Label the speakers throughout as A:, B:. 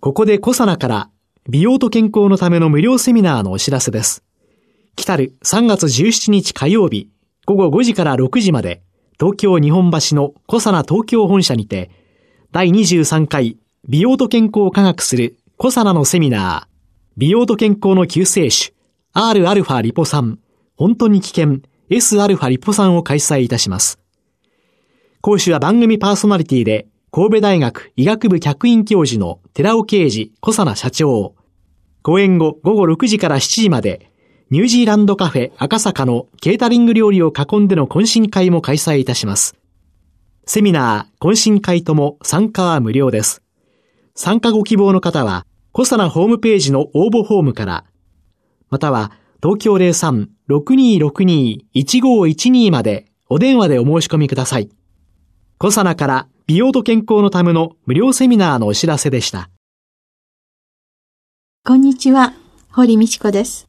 A: ここでコサナから美容と健康のための無料セミナーのお知らせです。来たる3月17日火曜日午後5時から6時まで東京日本橋のコサナ東京本社にて第23回美容と健康を科学するコサナのセミナー。美容と健康の救世主 Rα リポ酸本当に危険 Sα リポ酸を開催いたします。講師は番組パーソナリティで神戸大学医学部客員教授の寺尾啓治小佐奈社長。講演後午後6時から7時までニュージーランドカフェ赤坂のケータリング料理を囲んでの懇親会も開催いたします。セミナー、懇親会とも参加は無料です。参加ご希望の方は、小佐奈ホームページの応募フォームから、または東京03-6262-1512までお電話でお申し込みください。コサナから美容と健康のための無料セミナーのお知らせでした。
B: こんにちは、堀道子です。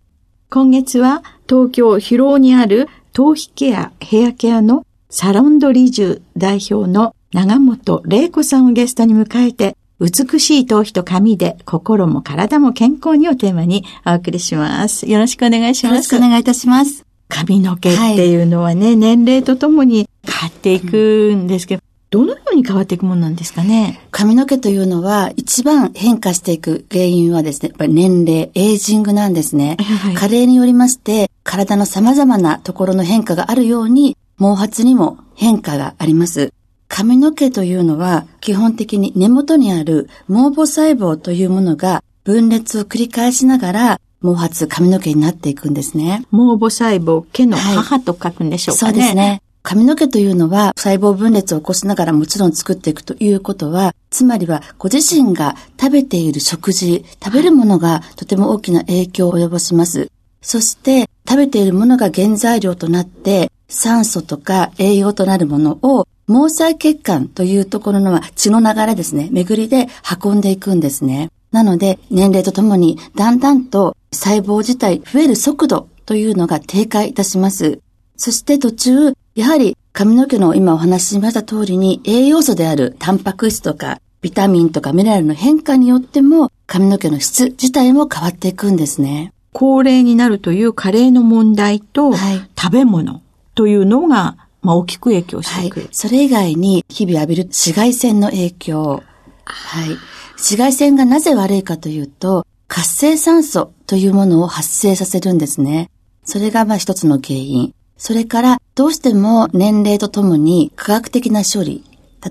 B: 今月は東京広尾にある頭皮ケア、ヘアケアのサロンドリジュ代表の長本玲子さんをゲストに迎えて美しい頭皮と髪で心も体も健康にをテーマにお送りします。よろしくお願いします。
C: よろしくお願いいたします。
B: 髪の毛っていうのはね、はい、年齢とともに変わっていくんですけど、どのように変わっていくものなんですかね？
C: 髪の毛というのは一番変化していく原因はですね、やっぱり年齢、エイジングなんですね。はい、加齢によりまして、体の様々なところの変化があるように、毛髪にも変化があります。髪の毛というのは基本的に根元にある毛母細胞というものが分裂を繰り返しながら毛髪、髪の毛になっていくんですね。
B: 毛母細胞、毛の母と書くんでしょうか
C: ね、はい、そうですね。髪の毛というのは細胞分裂を起こしながらもちろん作っていくということは、つまりはご自身が食べている食事、食べるものがとても大きな影響を及ぼします。そして食べているものが原材料となって酸素とか栄養となるものを毛細血管というところのは血の流れですね、巡りで運んでいくんですね。なので、年齢とともにだんだんと細胞自体増える速度というのが低下いたします。そして途中、やはり髪の毛の今お話ししました通りに栄養素であるタンパク質とかビタミンとかミネラルの変化によっても髪の毛の質自体も変わっていくんですね。
B: 高齢になるという加齢の問題と、はい、食べ物というのがまあ、大きく影響してくる、
C: はい。それ以外に日々浴びる紫外線の影響。はい。紫外線がなぜ悪いかというと、活性酸素というものを発生させるんですね。それがまあ一つの原因。それから、どうしても年齢とともに科学的な処理、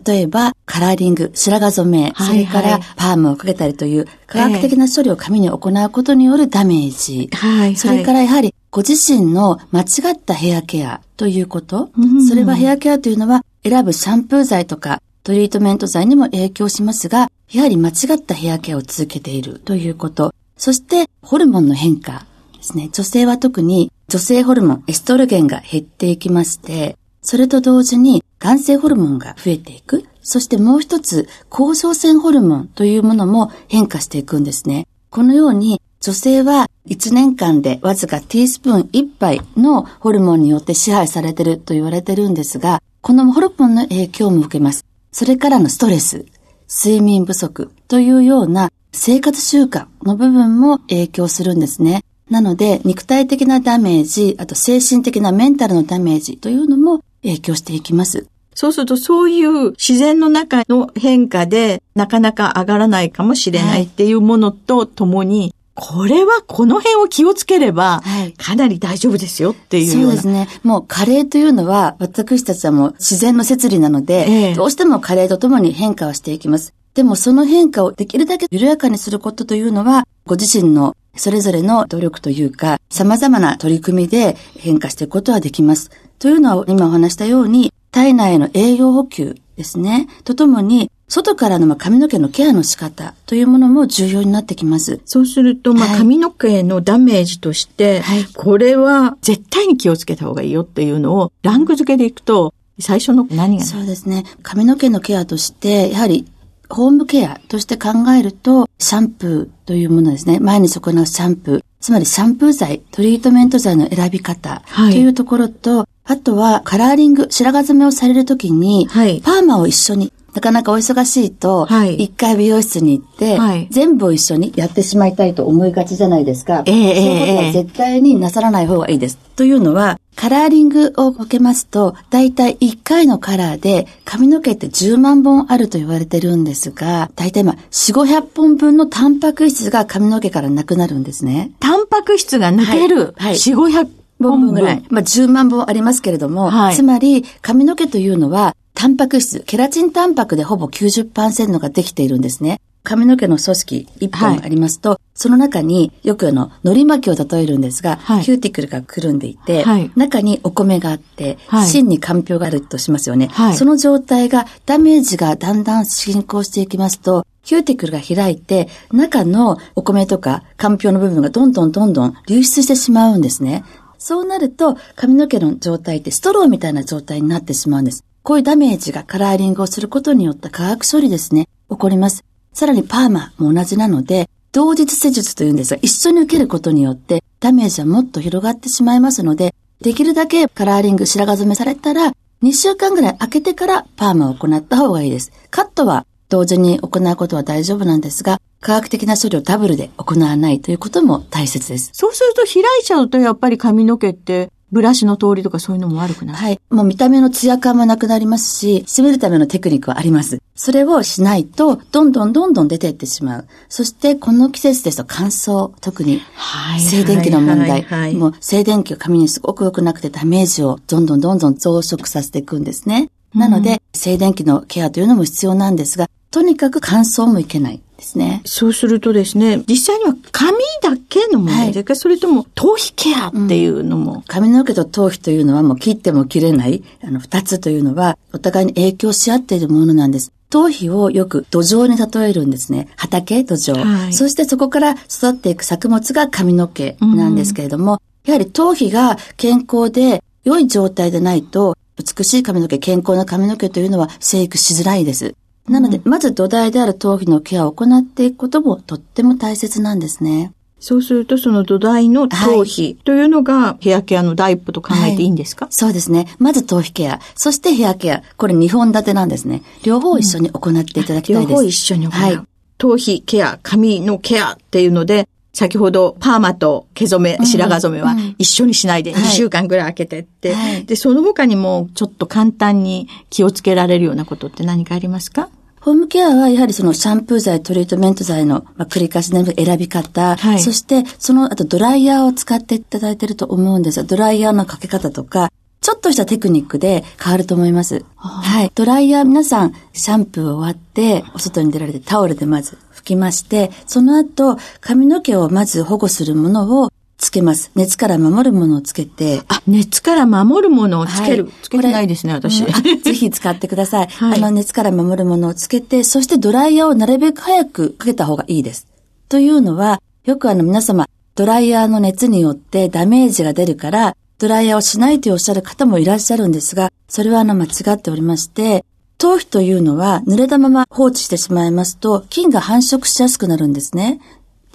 C: 例えばカラーリング、白髪染め、はいはい、それからパームをかけたりという科学的な処理を髪に行うことによるダメージ。はいはい、それからやはりご自身の間違ったヘアケアということ。それはヘアケアというのは選ぶシャンプー剤とかトリートメント剤にも影響しますが、やはり間違ったヘアケアを続けているということ。そしてホルモンの変化ですね。女性は特に女性ホルモン、エストロゲンが減っていきまして、それと同時に男性ホルモンが増えていく。そしてもう一つ、甲状腺ホルモンというものも変化していくんですね。このように女性は1年間でわずかティースプーン1杯のホルモンによって支配されていると言われているんですが、このホルモンの影響も受けます。それからのストレス、睡眠不足というような生活習慣の部分も影響するんですね。なので、肉体的なダメージ、あと精神的なメンタルのダメージというのも影響していきます。
B: そうするとそういう自然の中の変化でなかなか上がらないかもしれないっていうものとともに、これはこの辺を気をつければ、かなり大丈夫ですよっていう、
C: そうですね。もう加齢というのは、私たちはもう自然の摂理なので、ええ、どうしても加齢とともに変化をしていきます。でもその変化をできるだけ緩やかにすることというのは、ご自身のそれぞれの努力というか、様々な取り組みで変化していくことはできます。というのは今お話したように、体内への栄養補給ですね。とともに、外からのまあ髪の毛のケアの仕方というものも重要になってきます。
B: そうすると、まあ、
C: はい
B: 髪の毛のダメージとして、
C: はい
B: これは絶対に気をつけた方がいいよっていうのを、ランク付けでいくと、最初の何が
C: そうですね。髪の毛のケアとして、やはり、ホームケアとして考えると、シャンプーというものですね。毎日行うシャンプー。つまりシャンプー剤、トリートメント剤の選び方
B: はい
C: というところと、あとはカラーリング、白髪染めをされるときに、
B: はい
C: パーマを一緒に、なかなかお忙しいと、
B: はい
C: 一回美容室に行って、
B: はい
C: 全部を一緒にやってしまいたいと思いがちじゃないですか。
B: ええ
C: そういうことは
B: ええ
C: 絶対になさらない方がいいです。というのは、カラーリングを受けますと、だいたい1回のカラーで髪の毛って10万本あると言われてるんですが、だいたいまあ4、500本分のタンパク質が髪の毛からなくなるんですね。
B: タンパク質が抜ける、
C: はいはい
B: 4、500本分ぐらい。
C: まあ10万本ありますけれども、
B: はい
C: つまり髪の毛というのは、タンパク質、ケラチンタンパクでほぼ90%ができているんですね。髪の毛の組織1
B: はい
C: 本ありますと、その中によくあの、海苔巻きを例えるんですが、
B: はい
C: キューティクルがくるんでいて、
B: はい
C: 中にお米があって、
B: はい
C: 芯にかんぴょうがあるとしますよね。
B: はい
C: その状態がダメージがだんだん進行していきますと、キューティクルが開いて、中のお米とかかんぴょうの部分がどんどんどんどん流出してしまうんですね。そうなると、髪の毛の状態ってストローみたいな状態になってしまうんです。こういうダメージがカラーリングをすることによった化学処理ですね、起こります。さらにパーマも同じなので、同日施術というんですが、一緒に受けることによって、ダメージはもっと広がってしまいますので、できるだけカラーリング、白髪染めされたら、2週間ぐらい空けてからパーマを行った方がいいです。カットは同時に行うことは大丈夫なんですが、科学的な処理をダブルで行わないということも大切です。
B: そうすると開いちゃうとやっぱり髪の毛ってブラシの通りとかそういうのも悪くなる。
C: はい。もう見た目のツヤ感もなくなりますし、締めるためのテクニックはあります。それをしないと、どんどんどんどん出ていってしまう。そして、この季節ですと乾燥、特に
B: はい
C: 静電気の問題。
B: はいはい
C: もう静電気が髪にすごく良くなくてダメージをどんどんどんどん増殖させていくんですね。なので、静電気のケアというのも必要なんですが、とにかく乾燥もいけないですね。
B: そうするとですね、実際には髪だけの問題ですか、それとも頭皮ケアっていうのも。
C: 髪の毛と頭皮というのはもう切っても切れない、あの、二つというのは、お互いに影響し合っているものなんです。頭皮をよく土壌に例えるんですね。畑、土壌。
B: はい
C: そしてそこから育っていく作物が髪の毛なんですけれども、やはり頭皮が健康で良い状態でないと、美しい髪の毛、健康な髪の毛というのは生育しづらいです。なので、まず土台である頭皮のケアを行っていくこともとっても大切なんですね。
B: そうするとその土台の頭皮というのがヘアケアの第一歩と考えていいんですか、
C: そうですね。まず頭皮ケア、そしてヘアケア。これ2本立てなんですね。両方一緒に行っていただきたいです。
B: 両方一緒に行う。
C: はい。
B: 頭皮ケア、髪のケアっていうので、先ほどパーマと毛染め、白髪染めは一緒にしないで2
C: はい
B: 週間ぐらい空けてって、
C: はい
B: で、その他にもちょっと簡単に気をつけられるようなことって何かありますか？
C: ホームケアはやはりそのシャンプー剤、トリートメント剤の、まあ、繰り返しの選び方、
B: はい
C: そしてその後ドライヤーを使っていただいていると思うんですが、ドライヤーのかけ方とか、ちょっとしたテクニックで変わると思います。はい。ドライヤー皆さん、シャンプー終わって、お外に出られてタオルでまず拭きまして、その後、髪の毛をまず保護するものをつけます。熱から守るものをつけて、
B: あ、熱から守るものをつける。
C: はい
B: つけてないですね、私。
C: うんあぜひ使ってください。
B: はい
C: あの、熱から守るものをつけて、そしてドライヤーをなるべく早くかけた方がいいです。というのは、よくあの皆様、ドライヤーの熱によってダメージが出るから、ドライヤーをしないとおっしゃる方もいらっしゃるんですが、それはあの間違っておりまして、頭皮というのは濡れたまま放置してしまいますと、菌が繁殖しやすくなるんですね。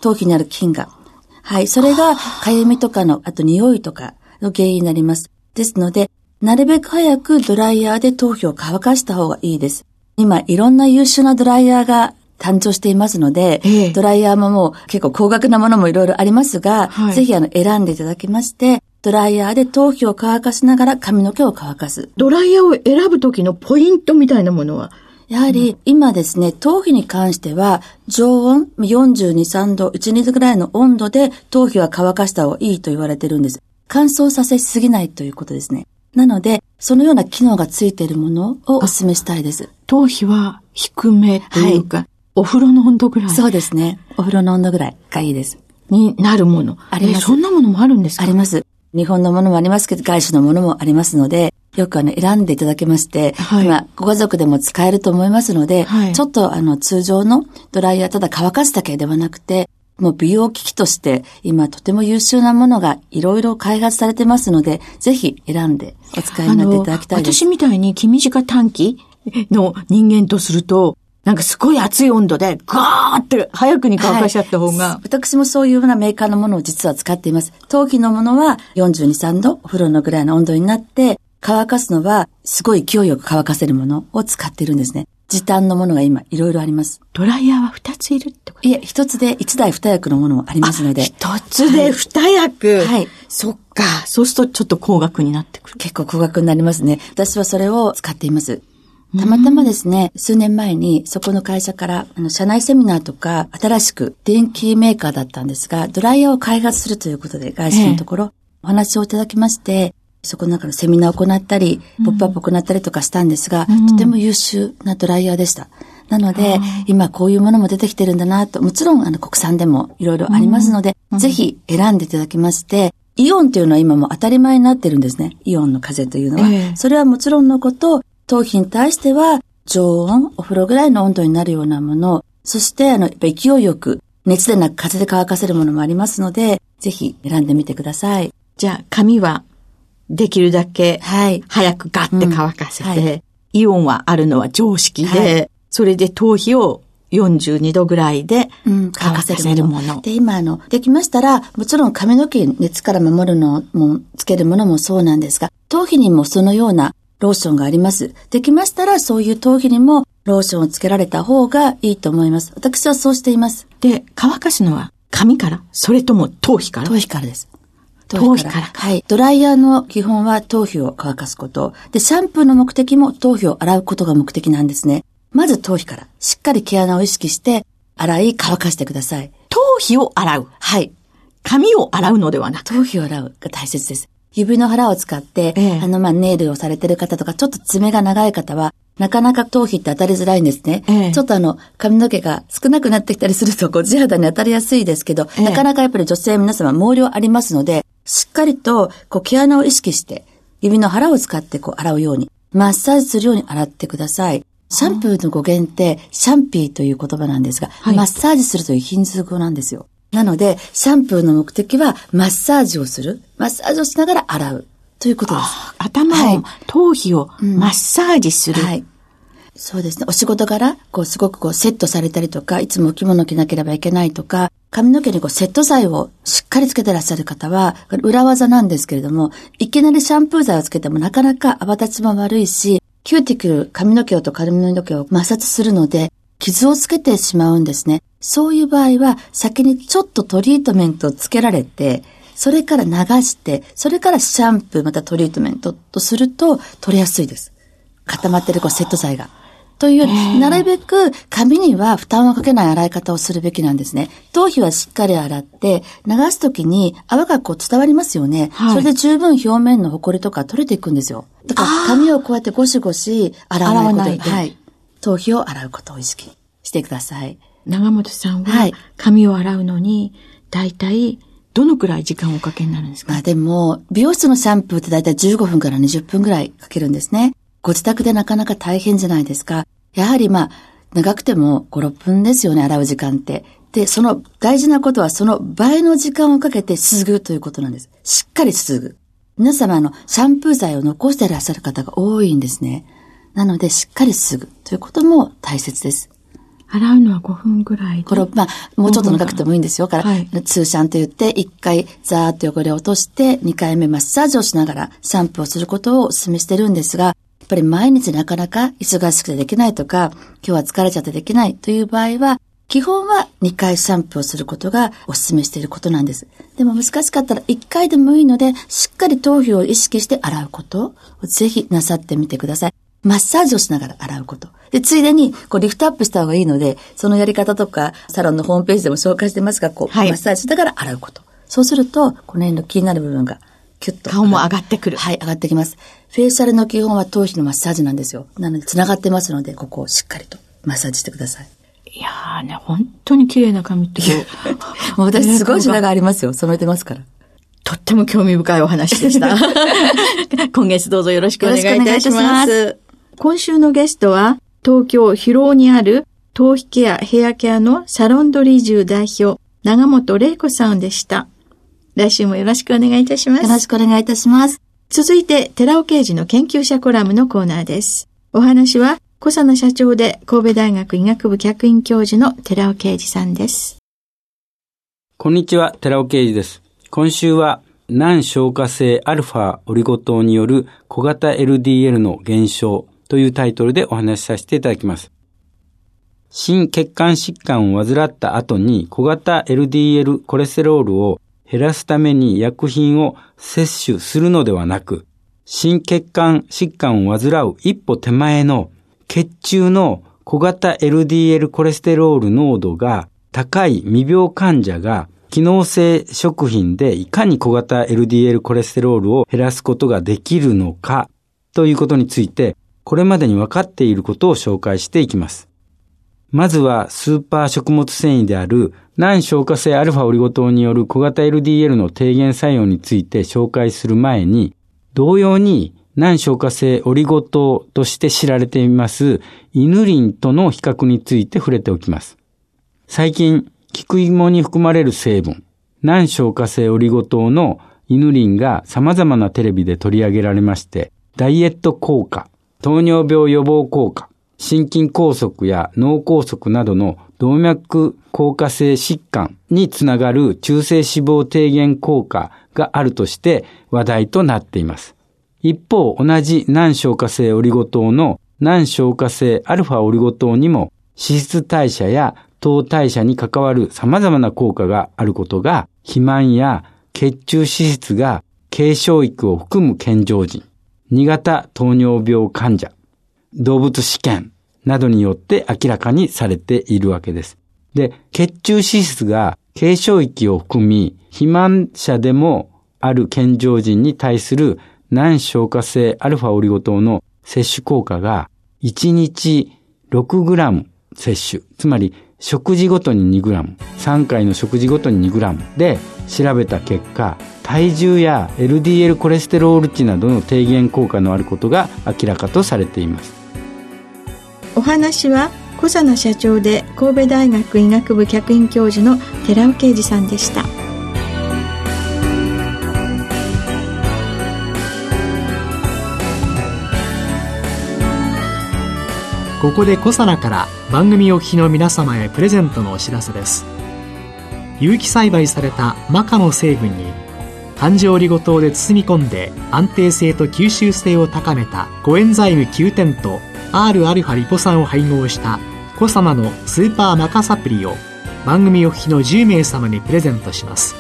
C: 頭皮にある菌が。はい。それが、かゆみとかの、あと匂いとかの原因になります。ですので、なるべく早くドライヤーで頭皮を乾かした方がいいです。今、いろんな優秀なドライヤーが誕生していますので、
B: ええ
C: ドライヤーももう結構高額なものもいろいろありますが、
B: はい
C: ぜひあの選んでいただきまして、ドライヤーで頭皮を乾かしながら髪の毛を乾かす。
B: ドライヤーを選ぶ時のポイントみたいなものは？
C: やはり、今ですね、頭皮に関しては、常温42、3度、1、2度ぐらいの温度で頭皮は乾かした方がいいと言われてるんです。乾燥させすぎないということですね。なので、そのような機能がついているものをお勧めしたいです。
B: 頭皮は低めというか、お風呂の温度ぐらい
C: そうですね。お風呂の温度ぐらいがいいです。
B: になるもの。
C: あります
B: えそんなものもあるんですか？
C: あります。日本のものもありますけど、外資のものもありますので、よくあの選んでいただけまして、
B: はい。
C: 今ご家族でも使えると思いますので、
B: はい。
C: ちょっとあの通常のドライヤーただ乾かすだけではなくて、もう美容機器として今とても優秀なものがいろいろ開発されてますので、ぜひ選んでお使いになっていただきたいです。
B: 私みたいに気短短期の人間とすると、なんかすごい熱い温度でガーって早くに乾かしちゃった方が、
C: はい。私もそういうようなメーカーのものを実は使っています。頭皮のものは42、3度、お風呂のぐらいの温度になって、乾かすのはすごい勢いよく乾かせるものを使っているんですね。時短のものが今いろいろあります。
B: ドライヤーは2ついるってこと？
C: いえ、一つで一台二役のものもありますので。
B: 一つで？二役？
C: はい
B: そっか。そうするとちょっと高額になってくる。
C: 結構高額になりますね。私はそれを使っています。たまたまですね、数年前にそこの会社から、あの、社内セミナーとか、新しく電気メーカーだったんですが、ドライヤーを開発するということで、外資のところ、お話をいただきまして、そこの中のセミナーを行ったり、ポップアップを行ったりとかしたんですが、とても優秀なドライヤーでした。なので、今こういうものも出てきてるんだなと、もちろんあの国産でもいろいろありますので、ぜひ選んでいただきまして、イオンというのは今もう当たり前になってるんですね。イオンの風というのは。
B: ええ
C: それはもちろんのこと、頭皮に対しては常温、お風呂ぐらいの温度になるようなもの、そしてあの、勢いよく、熱でなく風で乾かせるものもありますので、ぜひ選んでみてください。
B: じゃあ、髪はできるだけ
C: はい。
B: 早くガッて乾かせて、
C: うんはい
B: イオンはあるのは常識で、
C: はい
B: それで頭皮を42度ぐらいで
C: うん、
B: 乾かせるもの。
C: で、今、あの、できましたら、もちろん髪の毛熱から守るのも、つけるものもそうなんですが、頭皮にもそのようなローションがあります。できましたら、そういう頭皮にもローションをつけられた方がいいと思います。私はそうしています。
B: で、乾かすのは髪から？それとも頭皮から？
C: 頭皮からです。
B: 頭皮から
C: はい。ドライヤーの基本は頭皮を乾かすこと。で、シャンプーの目的も頭皮を洗うことが目的なんですね。まず頭皮から、しっかり毛穴を意識して、洗い、乾かしてください。
B: 頭皮を洗う。
C: はい。
B: 髪を洗うのではなく。
C: 頭皮を洗うが大切です。指の腹を使って、
B: ええ
C: あの、まあ、ネイルをされてる方とか、ちょっと爪が長い方は、なかなか頭皮って当たりづらいんですね。
B: ええ
C: ちょっとあの、髪の毛が少なくなってきたりすると、こう、地肌に当たりやすいですけど、
B: ええ
C: なかなかやっぱり女性皆様毛量ありますので、しっかりと、こう、毛穴を意識して、指の腹を使ってこう、洗うように、マッサージするように洗ってください。シャンプーの語源って、シャンピーという言葉なんですが、
B: はい
C: マッサージするというヒンズー語なんですよ。なので、シャンプーの目的は、マッサージをする。マッサージをしながら洗う。ということです。
B: 頭を、
C: はい
B: 頭皮をマッサージする。
C: はい。そうですね。お仕事柄、こう、すごくこう、セットされたりとか、いつもお着物着なければいけないとか、髪の毛にこう、セット剤をしっかりつけてらっしゃる方は、裏技なんですけれども、いきなりシャンプー剤をつけてもなかなか泡立ちも悪いし、キューティクル、髪の毛と髪の毛を摩擦するので、傷をつけてしまうんですね。そういう場合は、先にちょっとトリートメントをつけられて、それから流して、それからシャンプーまたトリートメントとすると取れやすいです。固まってるこうセット剤が。というより、なるべく髪には負担をかけない洗い方をするべきなんですね。頭皮はしっかり洗って、流すときに泡がこう伝わりますよね。
B: はい
C: それで十分表面の埃とか取れていくんですよ。だから髪をこうやってゴシゴシ洗わないこと
B: で
C: はい。頭皮を洗うことを意識してください。
B: 長本さん
C: は
B: はい髪を洗うのに、だいたいどのくらい時間をおかけになるんですか？
C: まあでも、美容室のシャンプーってだいたい15分から20分ぐらいかけるんですね。ご自宅でなかなか大変じゃないですか。やはりまあ、長くても5、6分ですよね、洗う時間って。で、その大事なことはその倍の時間をかけてすすぐということなんです。しっかりすすぐ。皆様あの、シャンプー剤を残していらっしゃる方が多いんですね。なので、しっかりすすぐということも大切です。
B: 洗うのは5分ぐらいで。
C: これ、まあ、もうちょっと長くてもいいんですよ。から、
B: はい
C: 通シャンと言って、1回ザーッと汚れを落として、2回目マッサージをしながらシャンプーをすることをお勧めしてるんですが、やっぱり毎日なかなか忙しくてできないとか、今日は疲れちゃってできないという場合は、基本は2回シャンプーをすることがお勧めしていることなんです。でも難しかったら1回でもいいので、しっかり頭皮を意識して洗うことをぜひなさってみてください。マッサージをしながら洗うこと。で、ついでに、こう、リフトアップした方がいいので、そのやり方とか、サロンのホームページでも紹介してますが、こう、
B: はい
C: マッサージしながら洗うこと。そうすると、この辺の気になる部分が、キュッと。
B: 顔も上がってくる。
C: はい、上がってきます。フェイシャルの基本は頭皮のマッサージなんですよ。なので、繋がってますので、ここをしっかりとマッサージしてください。
B: いやーね、本当に綺麗な髪って
C: もう私すごい白がありますよ。染めてますから。
B: とっても興味深いお話でした。今月どうぞよろしくお願いいたします。
C: ます
B: 今週のゲストは、東京広尾にある頭皮ケア、ヘアケアのサロンドリージュ代表、長本玲子さんでした。来週もよろしくお願いいたします。
C: よろしくお願いいたします。
B: 続いて、寺尾刑事の研究者コラムのコーナーです。お話は、小佐奈社長で神戸大学医学部客員教授の寺尾啓二さんです。
D: こんにちは、寺尾啓二です。今週は、難消化性アルファオリゴ糖による小型 LDL の減少というタイトルでお話しさせていただきます。心血管疾患を患った後に小型 LDL コレステロールを減らすために薬品を摂取するのではなく、心血管疾患を患う一歩手前の血中の小型 LDL コレステロール濃度が高い未病患者が機能性食品でいかに小型 LDL コレステロールを減らすことができるのかということについて、これまでに分かっていることを紹介していきます。まずはスーパー食物繊維である難消化性アルファオリゴ糖による小型 LDL の低減作用について紹介する前に、同様に難消化性オリゴ糖として知られていますイヌリンとの比較について触れておきます。最近、菊芋に含まれる成分、難消化性オリゴ糖のイヌリンが様々なテレビで取り上げられまして、ダイエット効果、糖尿病予防効果、心筋梗塞や脳梗塞などの動脈硬化性疾患につながる中性脂肪低減効果があるとして話題となっています。一方、同じ難消化性オリゴ糖の難消化性アルファオリゴ糖にも脂質代謝や糖代謝に関わる様々な効果があることが肥満や血中脂質が軽症育を含む健常人、2型糖尿病患者、動物試験などによって明らかにされているわけです。で、血中脂質が軽症域を含み、肥満者でもある健常人に対する難消化性アルファオリゴ糖の摂取効果が1日 6g 摂取、つまり食事ごとに 2g、3回の食事ごとに 2g で調べた結果、体重や LDL コレステロール値などの低減効果のあることが明らかとされています。
B: お話は、小佐奈社長で神戸大学医学部客員教授の寺尾啓二さんでした。
A: ここでコサナから番組お聞きの皆様へプレゼントのお知らせです有機栽培されたマカの成分に環状オリゴ糖で包み込んで安定性と吸収性を高めたコエンザイム9点と Rα リポ酸を配合したコサナのスーパーマカサプリを番組お聞きの10名様にプレゼントします。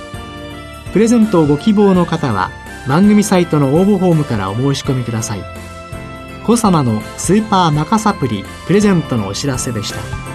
A: プレゼントをご希望の方は番組サイトの応募フォームからお申し込みください。コサナのスーパーマカサプリプレゼントのお知らせでした。